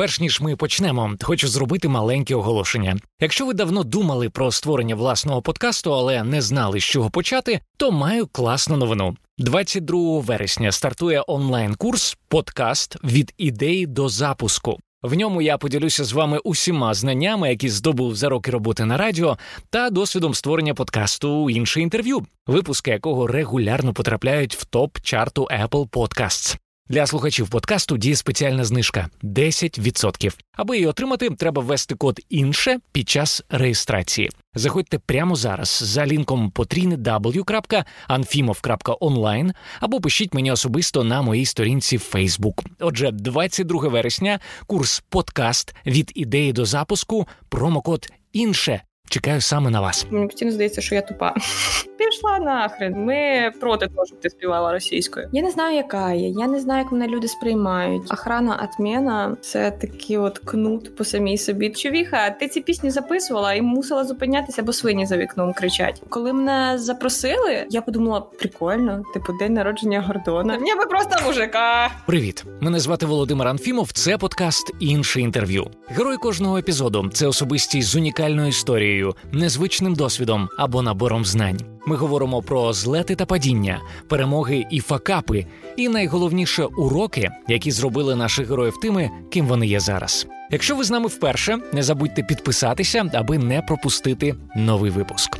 перш ніж ми почнемо, хочу зробити маленьке оголошення. Якщо ви давно думали про створення власного подкасту, але не знали, з чого почати, то маю класну новину. 22 вересня стартує онлайн-курс Подкаст від ідеї до запуску. В ньому я поділюся з вами усіма знаннями, які здобув за роки роботи на радіо, та досвідом створення подкасту інше інтерв'ю, випуски якого регулярно потрапляють в топ чарту Apple Podcasts. Для слухачів подкасту діє спеціальна знижка 10%. Аби її отримати, треба ввести код інше під час реєстрації. Заходьте прямо зараз за лінком potrine.anfimov.online або пишіть мені особисто на моїй сторінці в Facebook. Отже, 22 вересня курс подкаст від ідеї до запуску, промокод інше Чекаю саме на вас. Мені постійно здається, що я тупа. Пішла нахрен. Ми проти того, щоб ти співала російською. Я не знаю, яка є. Я не знаю, як мене люди сприймають. Охрана отмена це такий от кнут по самій собі. Човіха, ти ці пісні записувала і мусила зупинятися, бо свині за вікном кричать. Коли мене запросили, я подумала, прикольно, типу, день народження Гордона. Мені би просто мужика. Привіт, мене звати Володимир Анфімов. Це подкаст інше інтерв'ю. Герой кожного епізоду це особистість з унікальною історією історією, незвичним досвідом або набором знань. Ми говоримо про злети та падіння, перемоги і факапи, і найголовніше уроки, які зробили наших героїв тими, ким вони є зараз. Якщо ви з нами вперше, не забудьте підписатися, аби не пропустити новий випуск.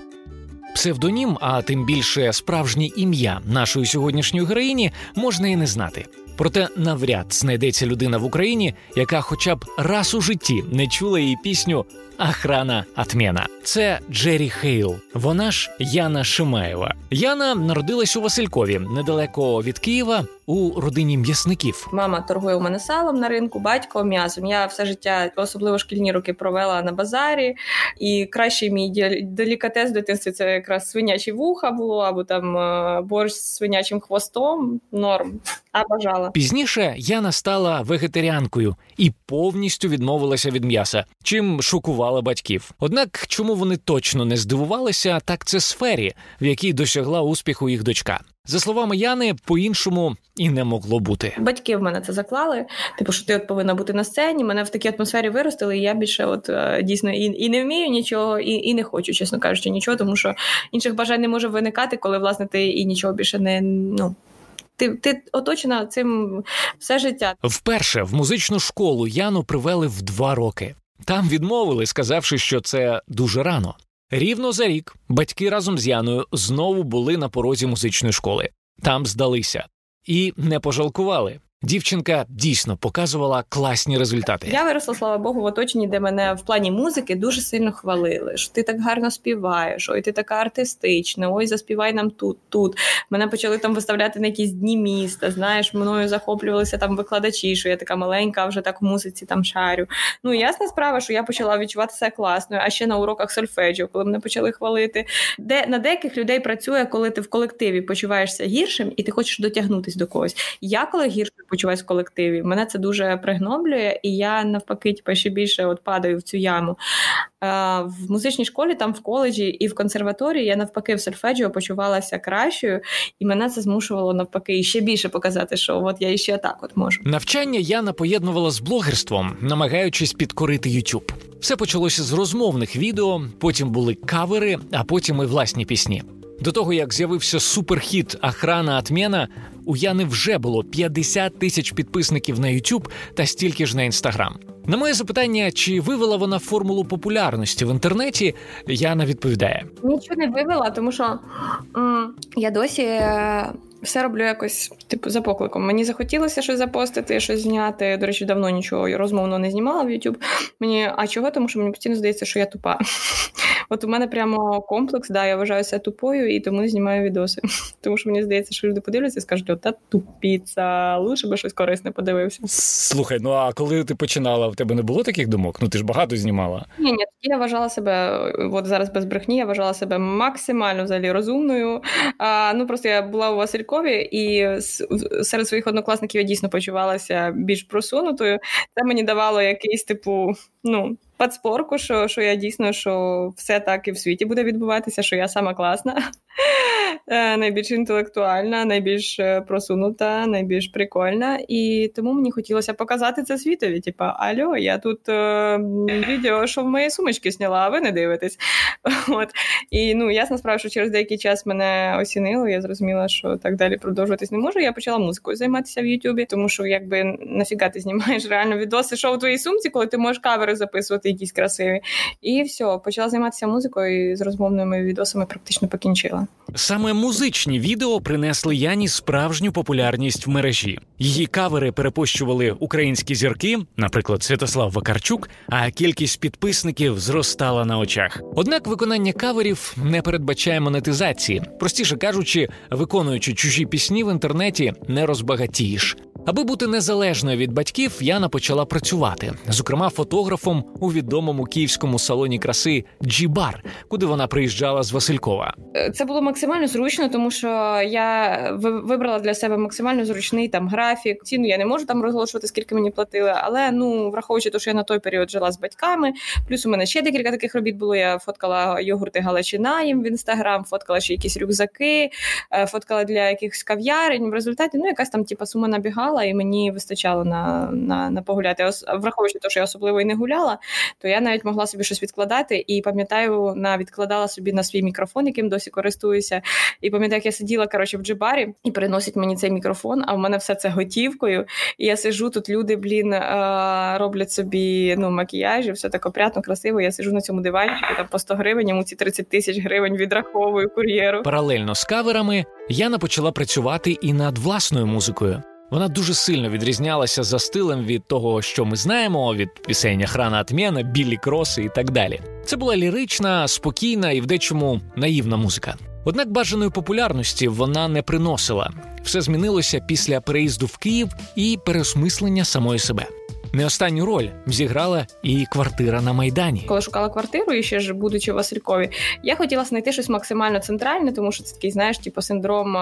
Псевдонім, а тим більше справжнє ім'я нашої сьогоднішньої героїні можна і не знати. Проте навряд знайдеться людина в Україні, яка, хоча б раз у житті, не чула її пісню Ахрана Атмена. Це Джері Хейл. Вона ж Яна Шимаєва. Яна народилась у Василькові недалеко від Києва у родині м'ясників. Мама торгує у мене салом на ринку, батько м'ясом. Я все життя, особливо шкільні роки, провела на базарі. І кращий мій делікатес в дитинстві це якраз свинячі вуха було, або там е, борщ з свинячим хвостом. Норм. А бажала. Пізніше Яна стала вегетаріанкою і повністю відмовилася від м'яса, чим шокувала батьків. Однак, чому вони точно не здивувалися, так це сфері, в якій досягла успіху їх дочка. За словами Яни, по-іншому і не могло бути. Батьки в мене це заклали. Типу, що ти от повинна бути на сцені. Мене в такій атмосфері виростили. і Я більше, от е, дійсно, і і не вмію нічого, і і не хочу, чесно кажучи, нічого, тому що інших бажань не може виникати, коли власне ти і нічого більше не ну. Ти ти оточена цим все життя. Вперше в музичну школу Яну привели в два роки. Там відмовили, сказавши, що це дуже рано. Рівно за рік батьки разом з Яною знову були на порозі музичної школи. Там здалися і не пожалкували. Дівчинка дійсно показувала класні результати. Я виросла, слава Богу, в оточенні, де мене в плані музики дуже сильно хвалили. що Ти так гарно співаєш, ой, ти така артистична, ой, заспівай нам тут, тут. Мене почали там виставляти на якісь дні міста. Знаєш, мною захоплювалися там викладачі, що я така маленька, вже так в музиці там шарю. Ну ясна справа, що я почала відчувати себе класною, а ще на уроках сольфеджіо, коли мене почали хвалити. Де на деяких людей працює, коли ти в колективі почуваєшся гіршим і ти хочеш дотягнутися до когось. Я коли гірше почуваюсь в колективі. Мене це дуже пригноблює, і я навпаки типу, ще більше от падаю в цю яму. В музичній школі, там в коледжі і в консерваторії я навпаки в сольфеджіо почувалася кращою, і мене це змушувало навпаки ще більше показати, що от я іще так от можу. Навчання Яна поєднувала з блогерством, намагаючись підкорити YouTube. Все почалося з розмовних відео, потім були кавери, а потім і власні пісні. До того як з'явився суперхіт Охрана Атмена, у Яни вже було 50 тисяч підписників на YouTube та стільки ж на Instagram. На моє запитання, чи вивела вона формулу популярності в інтернеті, Яна відповідає: нічого не вивела, тому що м- я досі. Е, все роблю якось, типу, за покликом. Мені захотілося щось запостити, щось зняти. До речі, давно нічого розмовно не знімала в YouTube. Мені, а чого? Тому що мені постійно здається, що я тупа. От у мене прямо комплекс, да, я вважаю себе тупою і тому не знімаю відоси. Тому що мені здається, що люди подивляться і скажуть, та тупіця, лучше би щось корисне подивився. Слухай, ну а коли ти починала, в тебе не було таких думок? Ну ти ж багато знімала. Ні, ні, тоді я вважала себе, от зараз без брехні, я вважала себе максимально взагалі розумною. А, Ну просто я була у Василькові, і серед своїх однокласників я дійсно почувалася більш просунутою. Це мені давало якийсь типу, ну подспорку, що що я дійсно що все так і в світі буде відбуватися, що я сама класна. Е, найбільш інтелектуальна, найбільш е, просунута, найбільш прикольна. І тому мені хотілося показати це світові. Типа, альо, я тут е, відео, що в моїй сумочці сняла, а ви не дивитесь. От. І ну, ясна справа, що через деякий час мене осінило, я зрозуміла, що так далі продовжуватись не можу. Я почала музикою займатися в Ютубі, тому що якби нафіга ти знімаєш реально відоси, що у твоїй сумці, коли ти можеш кавери записувати, якісь красиві. І все, почала займатися музикою і з розмовними відосами практично покінчила. Саме музичні відео принесли Яні справжню популярність в мережі. Її кавери перепощували українські зірки, наприклад, Святослав Вакарчук, а кількість підписників зростала на очах. Однак виконання каверів не передбачає монетизації, простіше кажучи, виконуючи чужі пісні в інтернеті, не розбагатієш. Аби бути незалежною від батьків, Яна почала працювати, зокрема фотографом у відомому київському салоні краси Джі-Бар, куди вона приїжджала з Василькова. Е, це було максимально зручно, тому що я вибрала для себе максимально зручний там графік. Ціну я не можу там розголошувати, скільки мені платили, але ну враховуючи те, що я на той період жила з батьками. Плюс у мене ще декілька таких робіт було. Я фоткала йогурти Галичина їм в інстаграм, фоткала ще якісь рюкзаки, е, фоткала для якихось кав'ярень. В результаті ну якась там типа сума набігала і мені вистачало на на, на погуляти. Враховуючи те, що я особливо і не гуляла, то я навіть могла собі щось відкладати. І пам'ятаю, на відкладала собі на свій мікрофон, яким досі користуюся. І пам'ятаю, як я сиділа коротше, в джибарі і приносять мені цей мікрофон, а в мене все це готівкою. І я сижу тут, люди, блін, роблять собі ну, макіяжі, все так опрятно, красиво. Я сижу на цьому диванчику, там по 100 гривень, йому ці 30 тисяч гривень відраховую кур'єру. Паралельно з каверами Яна почала працювати і над власною музикою. Вона дуже сильно відрізнялася за стилем від того, що ми знаємо, від пісень «Охрана Атмєна», білі кроси і так далі. Це була лірична, спокійна і в дечому наївна музика. Однак бажаної популярності вона не приносила. Все змінилося після переїзду в Київ і переосмислення самої себе. Не останню роль зіграла і квартира на майдані. Коли шукала квартиру, і ще ж будучи в Василькові, я хотіла знайти щось максимально центральне, тому що це такий, знаєш, типу синдром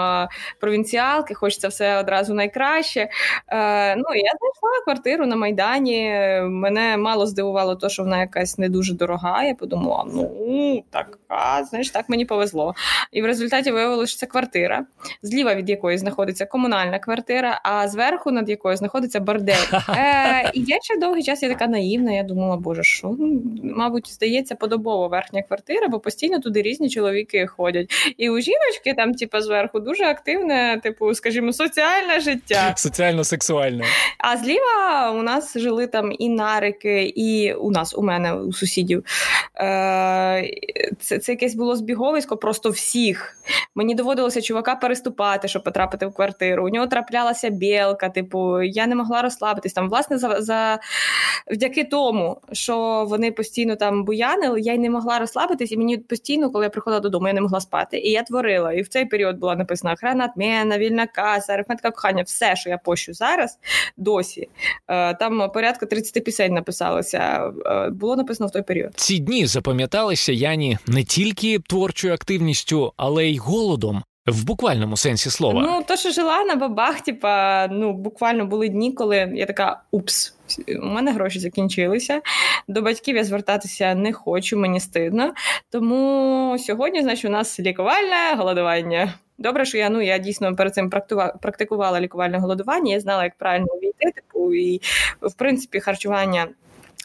провінціалки, хочеться все одразу найкраще. Е, ну я знайшла квартиру на майдані. Мене мало здивувало, то що вона якась не дуже дорога. Я подумала, ну така, знаєш, так мені повезло. І в результаті виявилося, що це квартира, зліва від якої знаходиться комунальна квартира, а зверху над якою знаходиться бордель. Е, і я ще довгий час я така наївна. Я думала, боже, що ну, мабуть, здається, подобово верхня квартира, бо постійно туди різні чоловіки ходять. І у жіночки там, типу, зверху дуже активне, типу, скажімо, соціальне життя. Соціально-сексуальне. А зліва у нас жили там і нарики, і у нас, у мене, у сусідів. Е, це це якесь було збіговисько просто всіх. Мені доводилося чувака переступати, щоб потрапити в квартиру. У нього траплялася білка, типу, я не могла розслабитись. Там, власне, за за завдяки тому, що вони постійно там буянили, я й не могла розслабитись, і мені постійно, коли я приходила додому, я не могла спати. І я творила. І в цей період була написана охрана отмена, вільна каса, арифметика кохання, все, що я пощу зараз, досі. Е, там порядка 30 пісень написалося. Е, було написано в той період. Ці дні запам'яталися Яні не тільки творчою активністю, але й голодом. В буквальному сенсі слова. Ну, то, що жила на бабах, типа, ну, буквально були дні, коли я така упс, у мене гроші закінчилися. До батьків я звертатися не хочу, мені стидно. Тому сьогодні, значить, у нас лікувальне голодування. Добре, що я ну я дійсно перед цим практикувала лікувальне голодування. Я знала, як правильно війти. Типу, і в принципі харчування.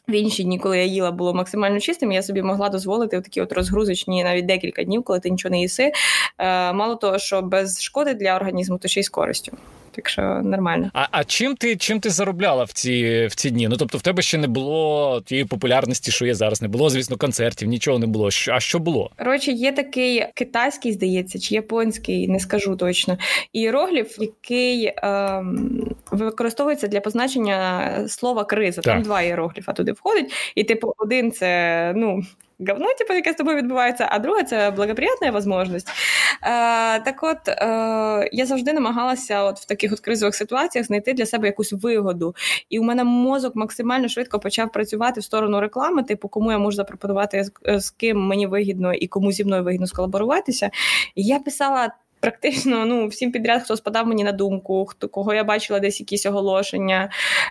В інші дні, коли я їла, було максимально чистим, я собі могла дозволити такі от розгрузочні навіть декілька днів, коли ти нічого не їси. Е, мало того, що без шкоди для організму, то ще й з користю так що нормально. А а чим ти чим ти заробляла в ці в ці дні? Ну тобто, в тебе ще не було тієї популярності, що є зараз. Не було, звісно, концертів, нічого не було. А що було? Коротше, є такий китайський, здається, чи японський, не скажу точно. Іерогліф, який ем, використовується для позначення слова криза. Так. Там два іерогліфа туди входить, і типу, один це ну говно, типу, яке з тобою відбувається, а друге це благоприятна можливість. Е, Так от е, я завжди намагалася от в таких от кризових ситуаціях знайти для себе якусь вигоду. І у мене мозок максимально швидко почав працювати в сторону реклами, типу, кому я можу запропонувати з, ким мені вигідно і кому зі мною вигідно сколаборуватися. І я писала практично ну, всім підряд, хто спадав мені на думку, хто кого я бачила десь якісь оголошення.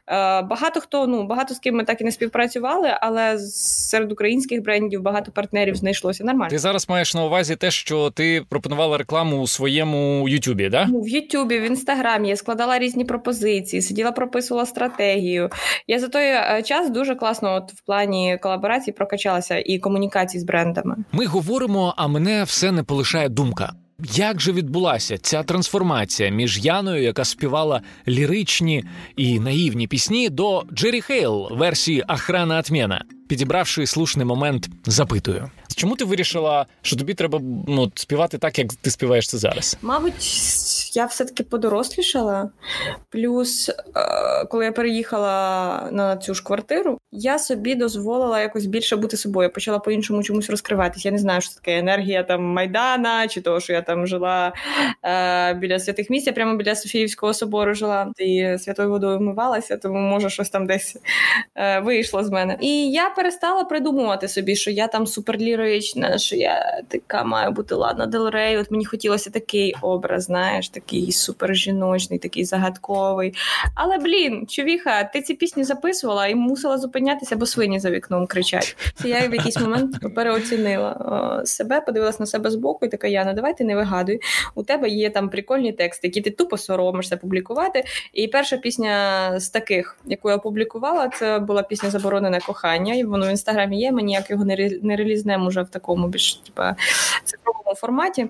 Е, Багато хто, ну багато з ким ми так і не співпрацювали, але серед українських брендів багато партнерів знайшлося нормально. Ти зараз маєш на увазі те, що ти пропонувала рекламу у своєму Ютубі, да? Ну, в Ютубі, в інстаграмі я складала різні пропозиції, сиділа, прописувала стратегію. Я за той е, час дуже класно, от в плані колаборації прокачалася і комунікації з брендами. Ми говоримо, а мене все не полишає думка. Як же відбулася ця трансформація між Яною, яка співала ліричні і наївні пісні, до Джері Хейл версії Ахрана Атмєна? Підібравши слушний момент, запитую. Чому ти вирішила, що тобі треба ну, співати так, як ти співаєш це зараз? Мабуть, я все-таки подорослішала. Плюс, е, коли я переїхала на цю ж квартиру, я собі дозволила якось більше бути собою. Я почала по-іншому чомусь розкриватися. Я не знаю, що таке енергія там Майдана, чи того, що я там жила е, біля святих місць, я прямо біля Софіївського собору жила і святою водою вмивалася, тому може щось там десь е, вийшло з мене. І я перестала придумувати собі, що я там суперлірична, що я така маю бути ладна Делрей. От мені хотілося такий образ, знаєш, такий супержіночний, такий загадковий. Але блін, човіха, ти ці пісні записувала і мусила зупинятися, бо свині за вікном кричать. Я в якийсь момент переоцінила себе, подивилась на себе збоку і така Яна, давай ти не вигадуй. У тебе є там прикольні тексти, які ти тупо соромишся публікувати. І перша пісня з таких, яку я опублікувала, це була пісня Заборонене кохання воно в інстаграмі є. Ми ніяк його не релізнемо вже в такому більш типа цифровому форматі.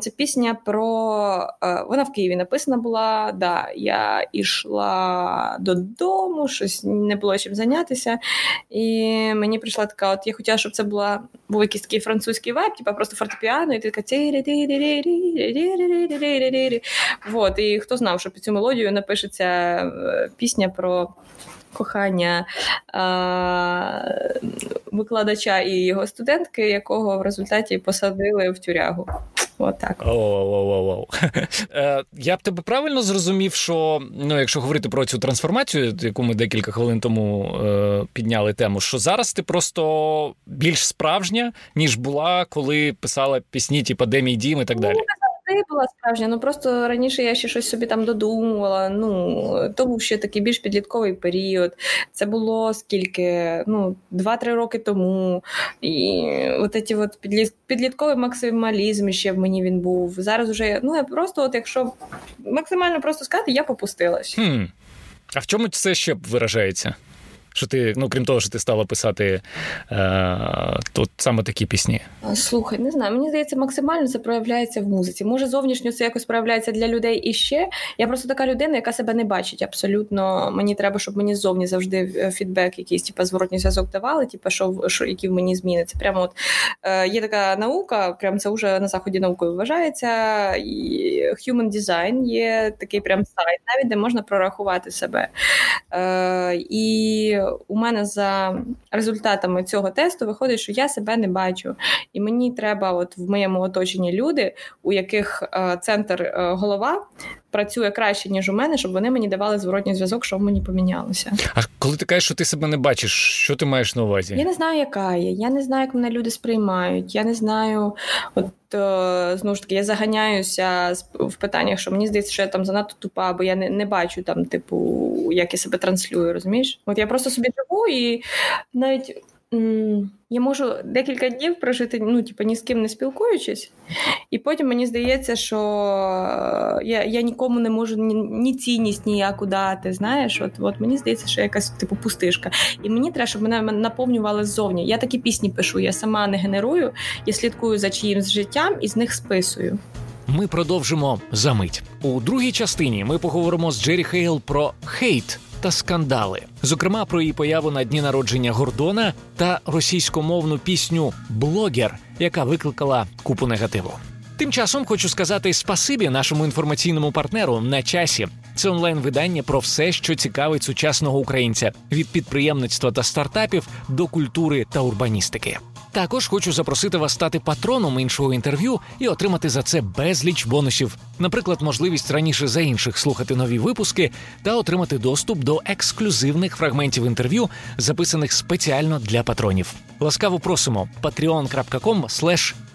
Це пісня про вона в Києві написана була. Да, Я йшла додому, щось не було чим зайнятися. І мені прийшла така: от я хотіла, щоб це була був якийсь такий французький вайб, типа просто фортепіано, і ти така Вот, І хто знав, що під цю мелодію напишеться е, пісня про кохання а, викладача і його студентки, якого в результаті посадили в тюрягу. Отак. Е, я б тебе правильно зрозумів, що ну, якщо говорити про цю трансформацію, яку ми декілька хвилин тому е, підняли тему, що зараз ти просто більш справжня, ніж була, коли писала пісні, типу «Де дім» і так далі. Завжди була справжня. Ну просто раніше я ще щось собі там додумувала. Ну то був ще такий більш підлітковий період. Це було скільки? Ну, два-три роки тому. І от ці от підлітковий максималізм ще в мені він був. Зараз вже ну я просто, от якщо максимально просто сказати, я попустилась. Хм. А в чому це ще виражається? Що ти, ну крім того, що ти стала писати е, тут саме такі пісні? Слухай, не знаю. Мені здається, максимально це проявляється в музиці. Може, зовнішньо це якось проявляється для людей і ще. Я просто така людина, яка себе не бачить. Абсолютно мені треба, щоб мені ззовні завжди е, фідбек, якийсь типу, зворотній зв'язок давали, типу, що що які в мені зміни. Це прямо от е, є така наука, прям це вже на заході наукою вважається. І Human Design є такий прям сайт, навіть де можна прорахувати себе. Е, І у мене за результатами цього тесту виходить, що я себе не бачу, і мені треба, от в моєму оточенні люди, у яких е, центр е, голова працює краще ніж у мене, щоб вони мені давали зворотній зв'язок, що в мені помінялося. А коли ти кажеш, що ти себе не бачиш, що ти маєш на увазі? Я не знаю, яка є. Я не знаю, як мене люди сприймають. Я не знаю, от е, знову ж таки, я заганяюся в питаннях, що мені здається, що я там занадто тупа, бо я не не бачу там, типу, як я себе транслюю, розумієш? От я просто собі живу і навіть. Я можу декілька днів прожити, ну, типу, ні з ким не спілкуючись, і потім мені здається, що я я нікому не можу ні, ні цінність ніяку дати. Знаєш, от от мені здається, що якась типу пустишка. І мені треба, щоб мене наповнювали ззовні. Я такі пісні пишу, я сама не генерую, я слідкую за чиїмсь життям і з них списую. Ми продовжимо за мить у другій частині. Ми поговоримо з Джері Хейл про хейт та скандали, зокрема про її появу на дні народження Гордона та російськомовну пісню Блогер, яка викликала купу негативу. Тим часом хочу сказати спасибі нашому інформаційному партнеру на часі. Це онлайн-видання про все, що цікавить сучасного українця від підприємництва та стартапів до культури та урбаністики. Також хочу запросити вас стати патроном іншого інтерв'ю і отримати за це безліч бонусів, наприклад, можливість раніше за інших слухати нові випуски та отримати доступ до ексклюзивних фрагментів інтерв'ю, записаних спеціально для патронів. Ласкаво просимо patreon.com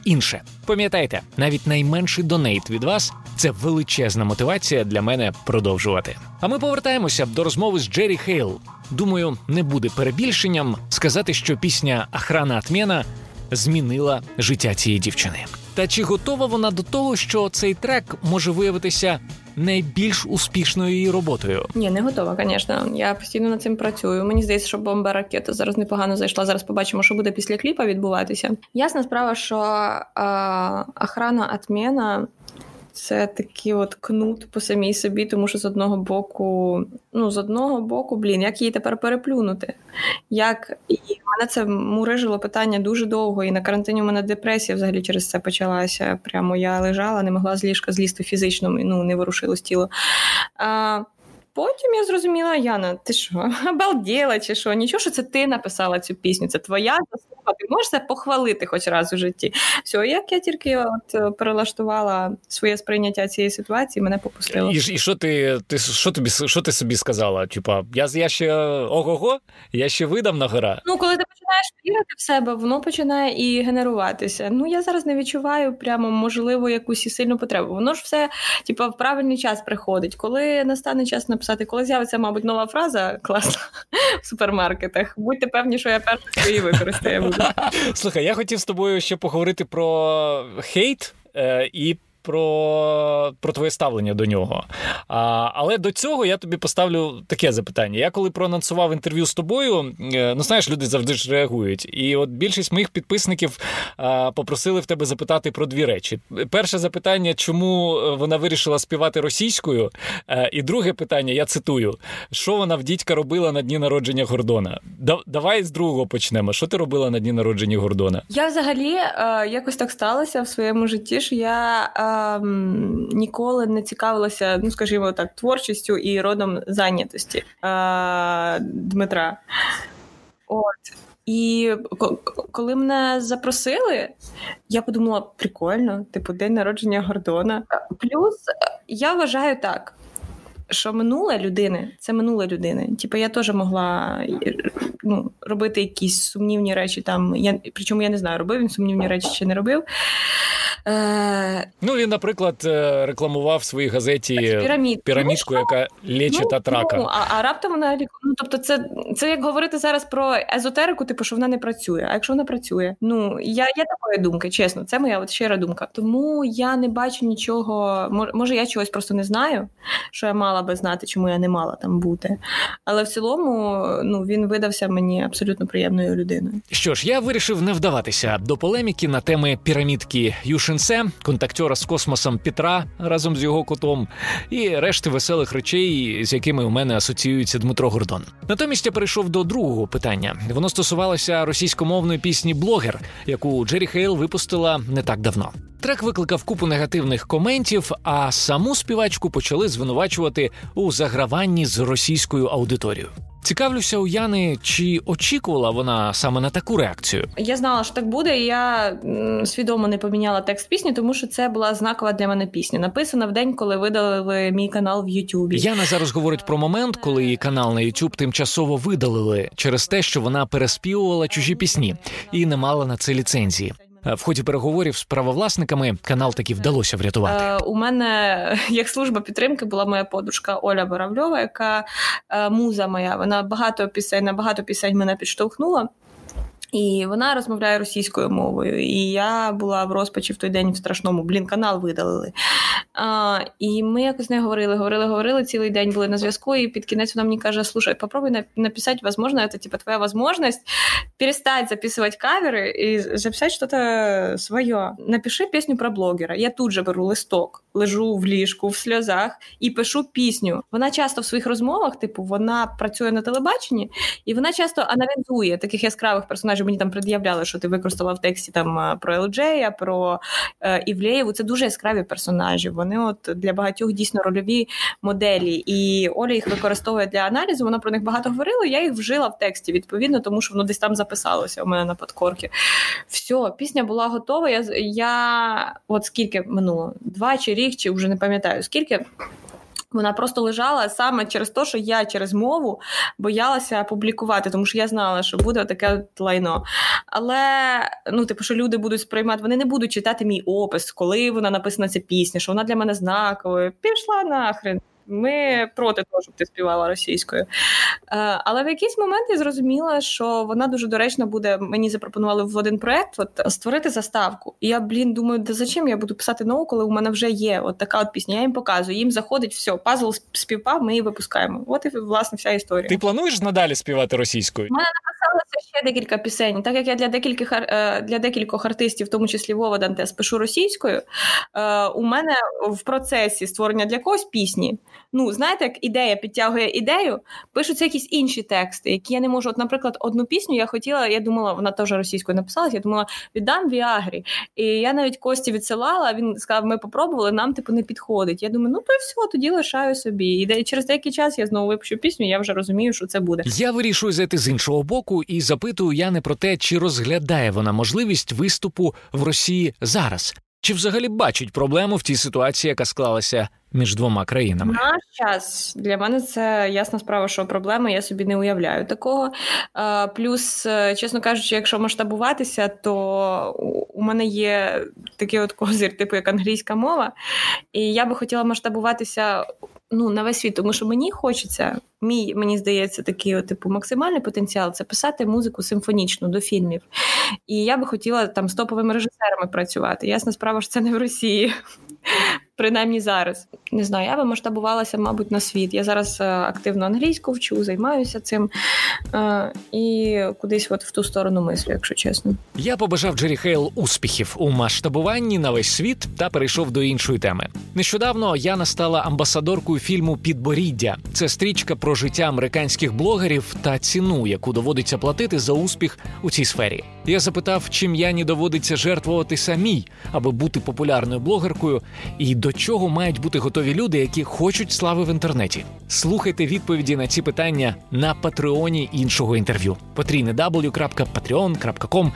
інше. Пам'ятайте, навіть найменший donate від вас це величезна мотивація для мене продовжувати. А ми повертаємося до розмови з Джері Хейл. Думаю, не буде перебільшенням сказати, що пісня Охрана отмєна змінила життя цієї дівчини. Та чи готова вона до того, що цей трек може виявитися найбільш успішною її роботою? Ні, не готова, звісно. Я постійно над цим працюю. Мені здається, що бомба ракета зараз непогано зайшла. Зараз побачимо, що буде після кліпа відбуватися. Ясна справа, що е, охрана Атмена це такий от кнут по самій собі, тому що з одного боку, ну з одного боку, блін, як її тепер переплюнути? Як і мене це мурижило питання дуже довго, і на карантині у мене депресія взагалі через це почалася. Прямо я лежала, не могла з ліжка злізти фізично, ну не ворушилось тіло. А, Потім я зрозуміла, Яна, ти що, обалділа чи що? Нічого, що це ти написала цю пісню, це твоя заслуга, ти можеш це похвалити хоч раз у житті. Все, як я тільки от е, перелаштувала своє сприйняття цієї ситуації, мене попустило. І і що ти ти що тобі що ти собі сказала? Типа, я я ще ого-го, я ще видав на гора. Ну, коли ти починаєш вірити в себе, воно починає і генеруватися. Ну я зараз не відчуваю прямо можливо якусь і сильну потребу. Воно ж все, типа, в правильний час приходить. Коли настане час написати, коли з'явиться, мабуть, нова фраза класна в супермаркетах. Будьте певні, що я перше її використаю. Слухай, я хотів з тобою ще поговорити про хейт е, і про про твоє ставлення до нього. А, Але до цього я тобі поставлю таке запитання. Я коли проанонсував інтерв'ю з тобою, е, ну знаєш, люди завжди ж реагують. І от більшість моїх підписників а, попросили в тебе запитати про дві речі. Перше запитання, чому е, вона вирішила співати російською? А, е, і друге питання, я цитую: що вона в дідька робила на дні народження Гордона? Да, давай з другого почнемо. Що ти робила на дні народження Гордона? Я взагалі а, якось так сталося в своєму житті, що я ніколи не цікавилася, ну скажімо так, творчістю і родом зайнятості е, Дмитра. От. І коли мене запросили, я подумала: прикольно, типу, день народження Гордона. Плюс я вважаю так що минуле людини це минуле людини. Типу, я теж могла ну, робити якісь сумнівні речі. Там я причому я не знаю, робив він сумнівні речі чи не робив. Е... Ну він, наприклад, е, рекламував в своїй газеті Пірамід. пірамідку, ну, яка лічить ну, рака. Ну, а, а раптом вона ну, тобто, це це як говорити зараз про езотерику, типу, що вона не працює. А якщо вона працює, ну я я такої думки, чесно, це моя от щира думка. Тому я не бачу нічого. Може, я чогось просто не знаю, що я мала би знати, чому я не мала там бути. Але в цілому ну він видався мені абсолютно приємною людиною. Що ж, я вирішив не вдаватися до полеміки на теми пірамідки Юшинсе, контактера з космосом Петра разом з його котом, і решти веселих речей, з якими у мене асоціюється Дмитро Гордон. Натомість я перейшов до другого питання. Воно стосувалося російськомовної пісні Блогер, яку Джері Хейл випустила не так давно. Трек викликав купу негативних коментів, а саму співачку почали звинувачувати у заграванні з російською аудиторією. Цікавлюся у Яни, чи очікувала вона саме на таку реакцію? Я знала, що так буде. і Я свідомо не поміняла текст пісні, тому що це була знакова для мене пісня. Написана в день, коли видалили мій канал в Ютубі. Яна зараз говорить про момент, коли її канал на Ютуб тимчасово видалили через те, що вона переспівувала чужі пісні і не мала на це ліцензії. В ході переговорів з правовласниками канал таки вдалося врятувати. Е, у мене як служба підтримки була моя подружка Оля Боравльова, яка е, муза моя. Вона багато пісень на багато пісень мене підштовхнула. І вона розмовляє російською мовою. І я була в розпачі в той день в страшному блін, канал видалили. А, І ми якось не говорили, говорили, говорили цілий день були на зв'язку. І під кінець вона мені каже: Слушай, попробуй написати, возможно, це типа твоя возможность перестать записывать каверы и записать что-то свое. Напиши пісню про блогера. Я тут же беру листок, лежу в ліжку в сльозах і пишу пісню. Вона часто в своїх розмовах, типу, вона працює на телебаченні, і вона часто аналізує таких яскравих персонажів мені там пред'являли, що ти використала в тексті там про Елджея, про е, Івлеєву. Це дуже яскраві персонажі. Вони от для багатьох дійсно рольові моделі. І Оля їх використовує для аналізу. Вона про них багато говорила. Я їх вжила в тексті відповідно, тому що воно десь там записалося у мене на подкорки. Все, пісня була готова. Я я от скільки минуло? Два чи рік, чи вже не пам'ятаю скільки. Вона просто лежала саме через те, що я через мову боялася публікувати, тому що я знала, що буде таке лайно. Але ну, типу, що люди будуть сприймати, вони не будуть читати мій опис, коли вона написана ця пісня, що вона для мене знаковою. Пішла нахрен. Ми проти того, щоб ти співала російською. Е, але в якийсь момент я зрозуміла, що вона дуже доречно буде. Мені запропонували в один проект от, створити заставку. І я, блін, думаю, да зачем я буду писати нову, коли у мене вже є от така от пісня. Я їм показую. Їм заходить все, пазл співпав, ми її випускаємо. От і власне вся історія. Ти плануєш надалі співати російською? У мене написалося ще декілька пісень. Так як я для декількох е, для декількох артистів, в тому числі Вова Дантес, пишу російською. Е, у мене в процесі створення для когось пісні ну знаєте, як ідея підтягує ідею, пишуться якісь інші тексти, які я не можу. От, наприклад, одну пісню я хотіла, я думала, вона теж російською написалась, я думала, віддам Віагрі. І я навіть Кості відсилала, він сказав, ми попробували, нам типу не підходить. Я думаю, ну то все, тоді лишаю собі. І через деякий час я знову випущу пісню, я вже розумію, що це буде. Я вирішую зайти з іншого боку і запитую я не про те, чи розглядає вона можливість виступу в Росії зараз. Чи взагалі бачить проблему в тій ситуації, яка склалася між двома країнами? Наш час для мене це ясна справа, що проблема я собі не уявляю такого. Плюс, е, чесно кажучи, якщо масштабуватися, то у мене є такий от козир, типу як англійська мова, і я би хотіла масштабуватися ну, на весь світ, тому що мені хочеться, мій, мені здається, такий от, типу максимальний потенціал це писати музику симфонічну до фільмів. І я би хотіла там з топовими режисерами працювати. Ясна справа, що це не в Росії принаймні зараз. Не знаю, я би масштабувалася, мабуть, на світ. Я зараз е, активно англійську вчу, займаюся цим е, і кудись от в ту сторону мислю, якщо чесно. Я побажав Джері Хейл успіхів у масштабуванні на весь світ та перейшов до іншої теми. Нещодавно Яна стала амбасадоркою фільму Підборіддя. Це стрічка про життя американських блогерів та ціну, яку доводиться платити за успіх у цій сфері. Я запитав, чим Яні доводиться жертвувати самій, аби бути популярною блогеркою, і до чого мають бути готові люди, які хочуть слави в інтернеті. Слухайте відповіді на ці питання на патреоні іншого інтерв'ю. www.patreon.com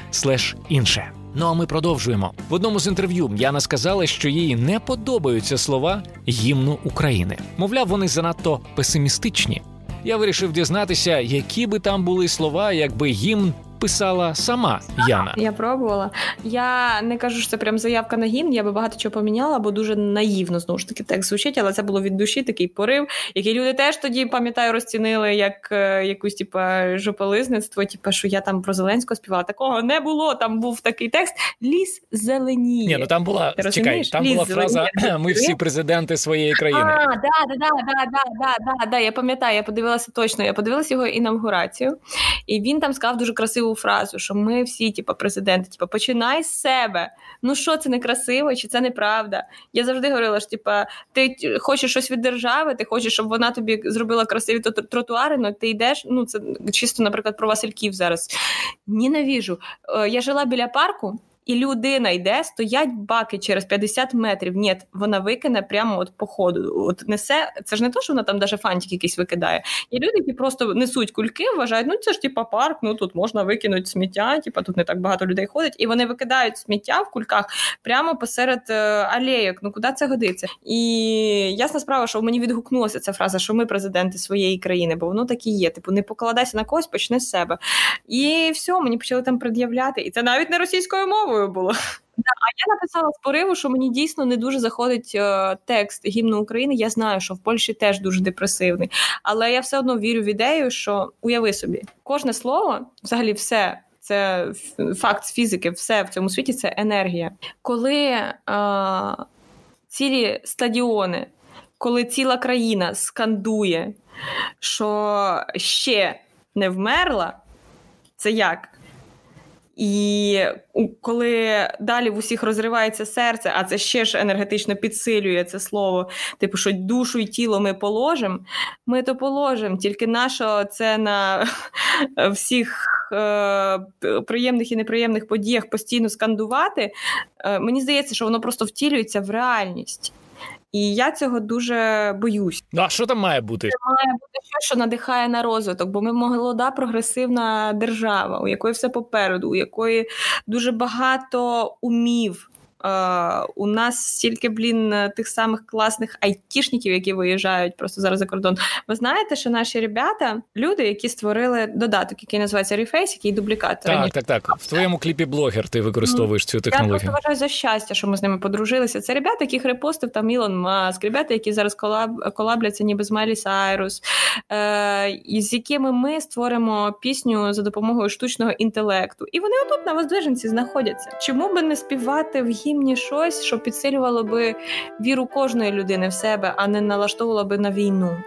інше. Ну а ми продовжуємо в одному з інтерв'ю. Яна сказала, що їй не подобаються слова гімну України. Мовляв, вони занадто песимістичні. Я вирішив дізнатися, які би там були слова, якби гімн писала сама Яна. Я пробувала. Я не кажу, що це прям заявка на гімн. Я би багато чого поміняла, бо дуже наївно знову ж таки текст звучить, але це було від душі такий порив, який люди теж тоді пам'ятаю, розцінили як е, якусь типа жополизництво, типу, що я там про Зеленського співала. Такого не було. Там був такий текст Ліс зеленіє. Ні, ну там була чекай, там Ліс була фраза Ми всі президенти своєї країни. А, да, да, да, да, да, да, да, Я пам'ятаю, я подивилася точно. Я подивилася його інавгурацію, і він там сказав дуже красиво фразу, що ми всі, типу, президенти, типу, починай з себе. Ну що це не красиво, чи це неправда? Я завжди говорила, що типу, ти хочеш щось від держави, ти хочеш, щоб вона тобі зробила красиві тротуари, але ти йдеш. Ну це чисто, наприклад, про Васильків зараз. Ненавіжу. Е, я жила біля парку і людина йде, стоять баки через 50 метрів. Ні, вона викине прямо от по ходу. От несе це ж не то, що вона там даже фантик якийсь викидає. Є люди, які просто несуть кульки, вважають, ну це ж типа парк, ну тут можна викинути сміття, типа тут не так багато людей ходить, і вони викидають сміття в кульках прямо посеред е, алеєк. Ну куди це годиться? І ясна справа, що мені відгукнулася ця фраза, що ми президенти своєї країни, бо воно так і є. Типу, не покладайся на когось, почни з себе. І все, мені почали там пред'являти. І це навіть не російською мовою цікавою було. А я написала з пориву, що мені дійсно не дуже заходить е, текст гімну України. Я знаю, що в Польщі теж дуже депресивний, але я все одно вірю в ідею, що уяви собі, кожне слово, взагалі, все. Це факт з фізики, все в цьому світі це енергія. Коли е, цілі стадіони, коли ціла країна скандує, що ще не вмерла, це як? І коли далі в усіх розривається серце, а це ще ж енергетично підсилює це слово, типу, що душу і тіло ми положимо, ми то положимо. Тільки наше це на всіх е, приємних і неприємних подіях постійно скандувати. Е, мені здається, що воно просто втілюється в реальність. І я цього дуже боюсь. Ну, а що там має бути? Це має бути щось, що надихає на розвиток, бо ми молода прогресивна держава, у якої все попереду, у якої дуже багато умів. У нас стільки, блін, тих самих класних айтішників, які виїжджають просто зараз за кордон. Ви знаєте, що наші ребята, люди, які створили додаток, який називається Reface, який дублікат. Так, так, так. В твоєму кліпі блогер ти використовуєш цю технологію. Я просто вважаю за щастя, що ми з ними подружилися. Це ребята, яких репостив там Ілон Маск, ребята, які зараз колаб, колабляться ніби з Майлі Сайрус, е, з якими ми створимо пісню за допомогою штучного інтелекту. І вони отут на воздвиженці знаходяться. Чому би не співати в гімні щось, що підсилювало би віру кожної людини в себе, а не налаштовувало би на війну?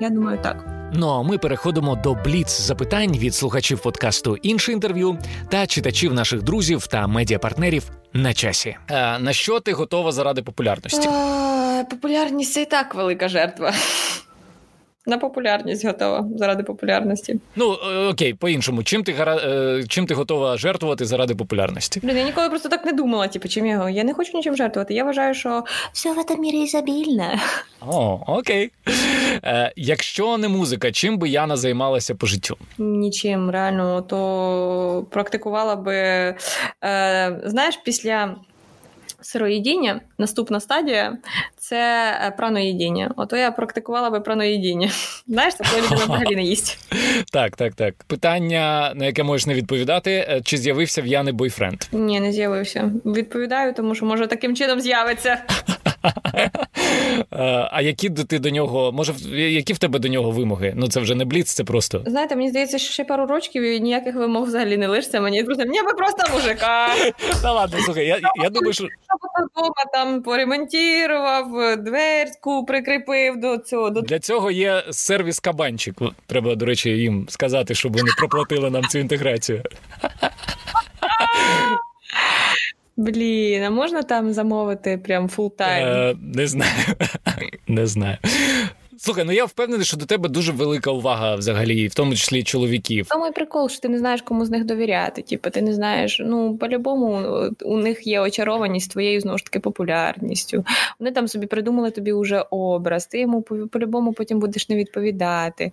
Я думаю, так. Ну а ми переходимо до бліц запитань від слухачів подкасту інше інтерв'ю та читачів наших друзів та медіапартнерів на часі. А, На що ти готова заради популярності? А, популярність це і так велика жертва. На популярність готова заради популярності. Ну е, окей, по-іншому. Чим ти гара... Е, чим ти готова жертвувати заради популярності? Блін, я ніколи просто так не думала. Типу, чим я я не хочу нічим жертвувати. Я вважаю, що все в цьому мірі ізобільне. О, окей. Е, Якщо не музика, чим би Яна займалася по життю? Нічим реально, то практикувала би е, знаєш, після сироїдіння, наступна стадія це е, праноїдіння. Ото я практикувала би праноїдіння. Знаєш, це коли людина взагалі не їсть. Так, так, так. Питання, на яке можеш не відповідати, е, чи з'явився в Яни бойфренд? Ні, не з'явився. Відповідаю, тому що може таким чином з'явиться. А які ти до нього, може, які в тебе до нього вимоги? Ну це вже не бліц, це просто. Знаєте, мені здається, що ще пару рочків і ніяких вимог взагалі не лишиться. Мені просто мені би просто мужика. Та ладно, слухай, я я думаю, що вдома там поремонтував, дверку прикріпив до цього. Для цього є сервіс кабанчик. Треба, до речі, їм сказати, щоб вони проплатили нам цю інтеграцію. Блін, а можна там замовити прям full-time? Е, Не знаю. Не знаю. Слухай, ну я впевнений, що до тебе дуже велика увага взагалі, в тому числі чоловіків. Це мій прикол, що ти не знаєш, кому з них довіряти. Типу, ти не знаєш, ну по-любому у них є очарованість твоєю знову ж таки популярністю. Вони там собі придумали тобі уже образ, ти йому по-любому потім будеш не відповідати.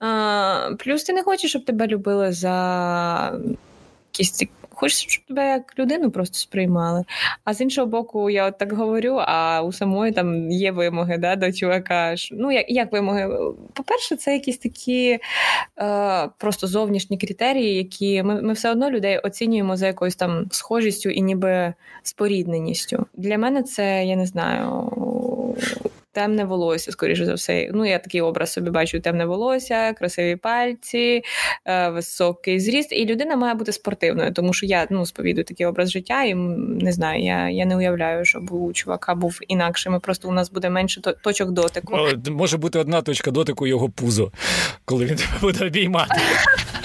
А, Плюс ти не хочеш, щоб тебе любили за якісь Хочеш, щоб тебе як людину просто сприймали. А з іншого боку, я от так говорю, а у самої там є вимоги да, до чувака. Ну, як як вимоги? По-перше, це якісь такі е, просто зовнішні критерії, які ми ми все одно людей оцінюємо за якоюсь там схожістю і ніби спорідненістю. Для мене це я не знаю темне волосся, скоріше за все. Ну, я такий образ собі бачу: темне волосся, красиві пальці, е, високий зріст. І людина має бути спортивною, тому що я ну, сповідую такий образ життя, і не знаю, я я не уявляю, щоб у чувака був інакшим. Просто у нас буде менше точок дотику. Може бути одна точка дотику його пузо, коли він тебе буде обіймати.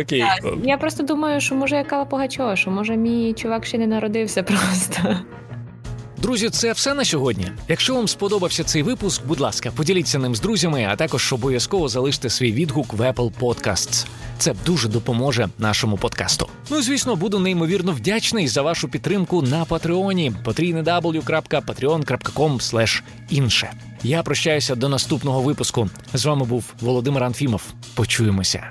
Окей. Я просто думаю, що може я Кала Погачова, що може мій чувак ще не народився просто. Друзі, це все на сьогодні. Якщо вам сподобався цей випуск, будь ласка, поділіться ним з друзями, а також обов'язково залиште свій відгук в Apple Podcasts. Це дуже допоможе нашому подкасту. Ну і звісно, буду неймовірно вдячний за вашу підтримку на Патреоні patreon.com інше. Я прощаюся до наступного випуску. З вами був Володимир Анфімов. Почуємося.